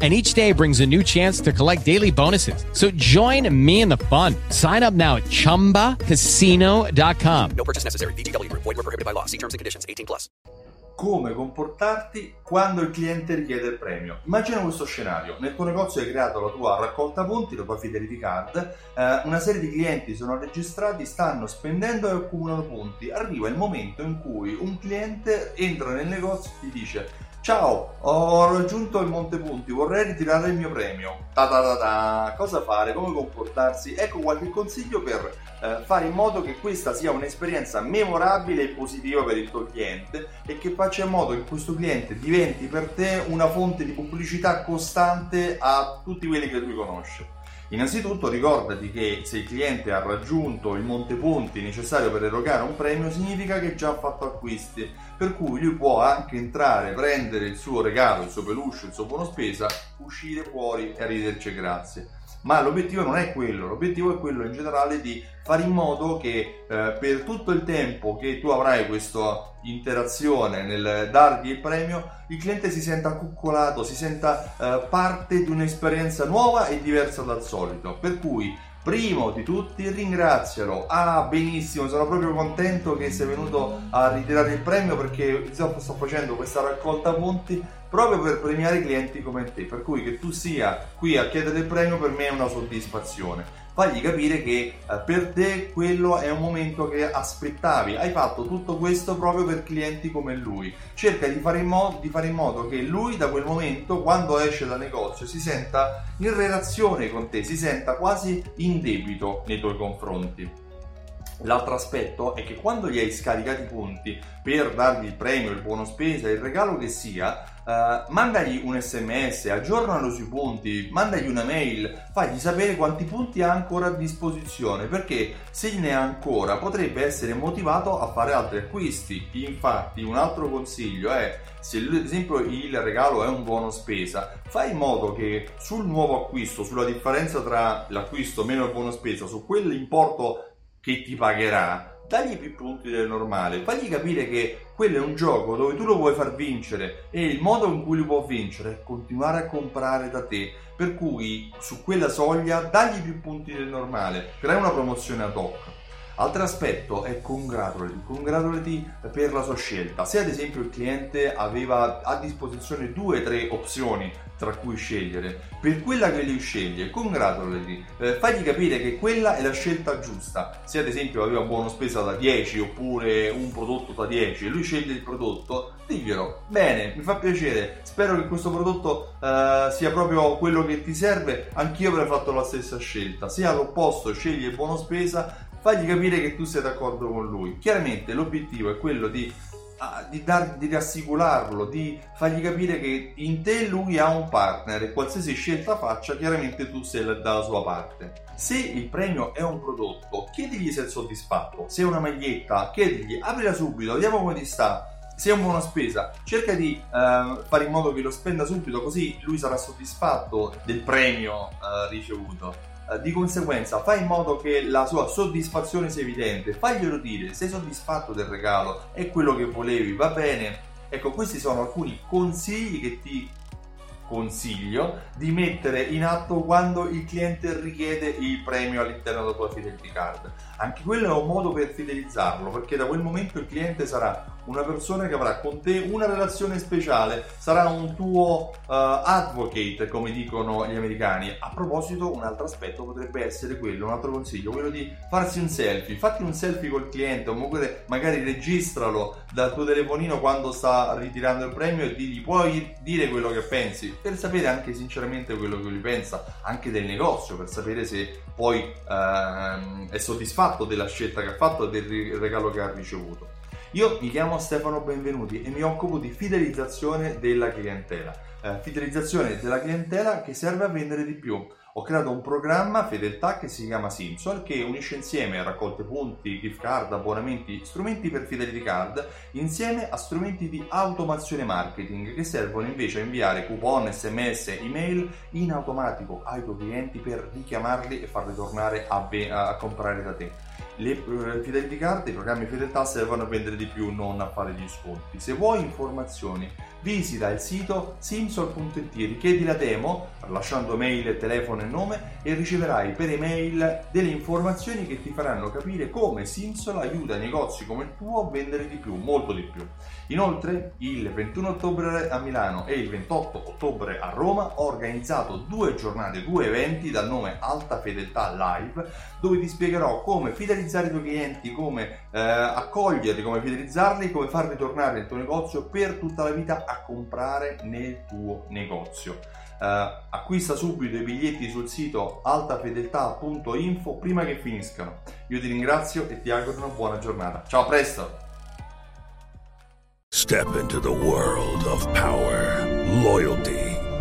and each day brings a new chance to collect daily bonuses. So join me in the fun. Sign up now at ChumbaCasino.com. No purchase necessary. VGW Group. Void were prohibited by law. See terms and conditions. 18 plus. Come comportarti quando il cliente richiede il premio? Immagina questo scenario. Nel tuo negozio hai creato la tua raccolta punti, la tua fidelity card, eh, una serie di clienti sono registrati, stanno spendendo e accumulano punti. Arriva il momento in cui un cliente entra nel negozio e ti dice Ciao, ho raggiunto il Monte Punti, vorrei ritirare il mio premio. Ta ta ta ta. Cosa fare? Come comportarsi? Ecco qualche consiglio per eh, fare in modo che questa sia un'esperienza memorabile e positiva per il tuo cliente e che faccia in modo che questo cliente diventi per te una fonte di pubblicità costante a tutti quelli che lui conosce. Innanzitutto ricordati che se il cliente ha raggiunto il monte punti necessario per erogare un premio significa che già ha fatto acquisti, per cui lui può anche entrare, prendere il suo regalo, il suo peluche, il suo buono spesa, uscire fuori e arrivederci grazie ma l'obiettivo non è quello, l'obiettivo è quello in generale di fare in modo che eh, per tutto il tempo che tu avrai questa interazione nel dargli il premio, il cliente si senta cuccolato, si senta eh, parte di un'esperienza nuova e diversa dal solito. Per cui Primo di tutti ringrazialo. Ah, benissimo, sono proprio contento che sei venuto a ritirare il premio perché sto facendo questa raccolta punti proprio per premiare clienti come te. Per cui che tu sia qui a chiedere il premio per me è una soddisfazione fagli capire che eh, per te quello è un momento che aspettavi. Hai fatto tutto questo proprio per clienti come lui. Cerca di fare, in modo, di fare in modo che lui da quel momento, quando esce dal negozio, si senta in relazione con te, si senta quasi in debito nei tuoi confronti. L'altro aspetto è che quando gli hai scaricati i punti per dargli il premio, il buono spesa, il regalo che sia, eh, mandagli un sms, aggiornalo sui punti, mandagli una mail, fagli sapere quanti punti ha ancora a disposizione, perché se ne ha ancora potrebbe essere motivato a fare altri acquisti. Infatti un altro consiglio è, se ad esempio il regalo è un buono spesa, fai in modo che sul nuovo acquisto, sulla differenza tra l'acquisto meno il buono spesa, su quell'importo che ti pagherà, dagli più punti del normale, fagli capire che quello è un gioco dove tu lo vuoi far vincere e il modo in cui lo può vincere è continuare a comprare da te. Per cui su quella soglia dagli più punti del normale, crea una promozione ad hoc. Altro aspetto è congratulati, congratulati per la sua scelta. Se ad esempio il cliente aveva a disposizione due o tre opzioni tra cui scegliere, per quella che lui sceglie, congratulati, eh, fagli capire che quella è la scelta giusta. Se ad esempio aveva un buono spesa da 10 oppure un prodotto da 10 e lui sceglie il prodotto, diglielo. Bene, mi fa piacere, spero che questo prodotto eh, sia proprio quello che ti serve, anch'io avrei fatto la stessa scelta. Se all'opposto scegli il buono spesa, fagli capire che tu sei d'accordo con lui. Chiaramente l'obiettivo è quello di, uh, di, dar, di rassicurarlo, di fargli capire che in te lui ha un partner e qualsiasi scelta faccia, chiaramente tu sei dalla sua parte. Se il premio è un prodotto, chiedigli se è soddisfatto. Se è una maglietta, chiedigli, aprila subito, vediamo come ti sta se è una buona spesa, cerca di uh, fare in modo che lo spenda subito, così lui sarà soddisfatto del premio uh, ricevuto. Eh, di conseguenza fai in modo che la sua soddisfazione sia evidente, faglielo dire, sei soddisfatto del regalo, è quello che volevi, va bene. Ecco, questi sono alcuni consigli che ti consiglio di mettere in atto quando il cliente richiede il premio all'interno della tua fidelity card. Anche quello è un modo per fidelizzarlo, perché da quel momento il cliente sarà una persona che avrà con te una relazione speciale, sarà un tuo uh, advocate, come dicono gli americani. A proposito, un altro aspetto potrebbe essere quello, un altro consiglio, quello di farsi un selfie. Fatti un selfie col cliente, oppure magari registralo dal tuo telefonino quando sta ritirando il premio e digli puoi dire quello che pensi, per sapere anche sinceramente quello che lui pensa, anche del negozio, per sapere se poi uh, è soddisfatto della scelta che ha fatto e del regalo che ha ricevuto. Io mi chiamo Stefano Benvenuti e mi occupo di fidelizzazione della clientela. Eh, fidelizzazione della clientela che serve a vendere di più. Ho creato un programma fedeltà che si chiama Simsol che unisce insieme raccolte punti, gift card, abbonamenti, strumenti per Fidelity Card insieme a strumenti di automazione marketing che servono invece a inviare coupon, sms, email in automatico ai tuoi clienti per richiamarli e farli tornare a, ve- a comprare da te. Le uh, Fidelity Card, i programmi fedeltà servono a vendere di più, non a fare gli sconti. Se vuoi informazioni, visita il sito simsol.it, richiedi la demo lasciando mail, telefono e nome e riceverai per email delle informazioni che ti faranno capire come Simsol aiuta negozi come il tuo a vendere di più, molto di più. Inoltre, il 21 ottobre a Milano e il 28 ottobre a Roma ho organizzato due giornate, due eventi dal nome Alta Fedeltà Live, dove ti spiegherò come fidelizzare i tuoi clienti, come eh, accoglierli, come fidelizzarli, come farli tornare nel tuo negozio per tutta la vita a comprare nel tuo negozio. Uh, acquista subito i biglietti sul sito altafedeltà.info prima che finiscano. Io ti ringrazio e ti auguro una buona giornata. Ciao, a presto! Step into the world of power, loyalty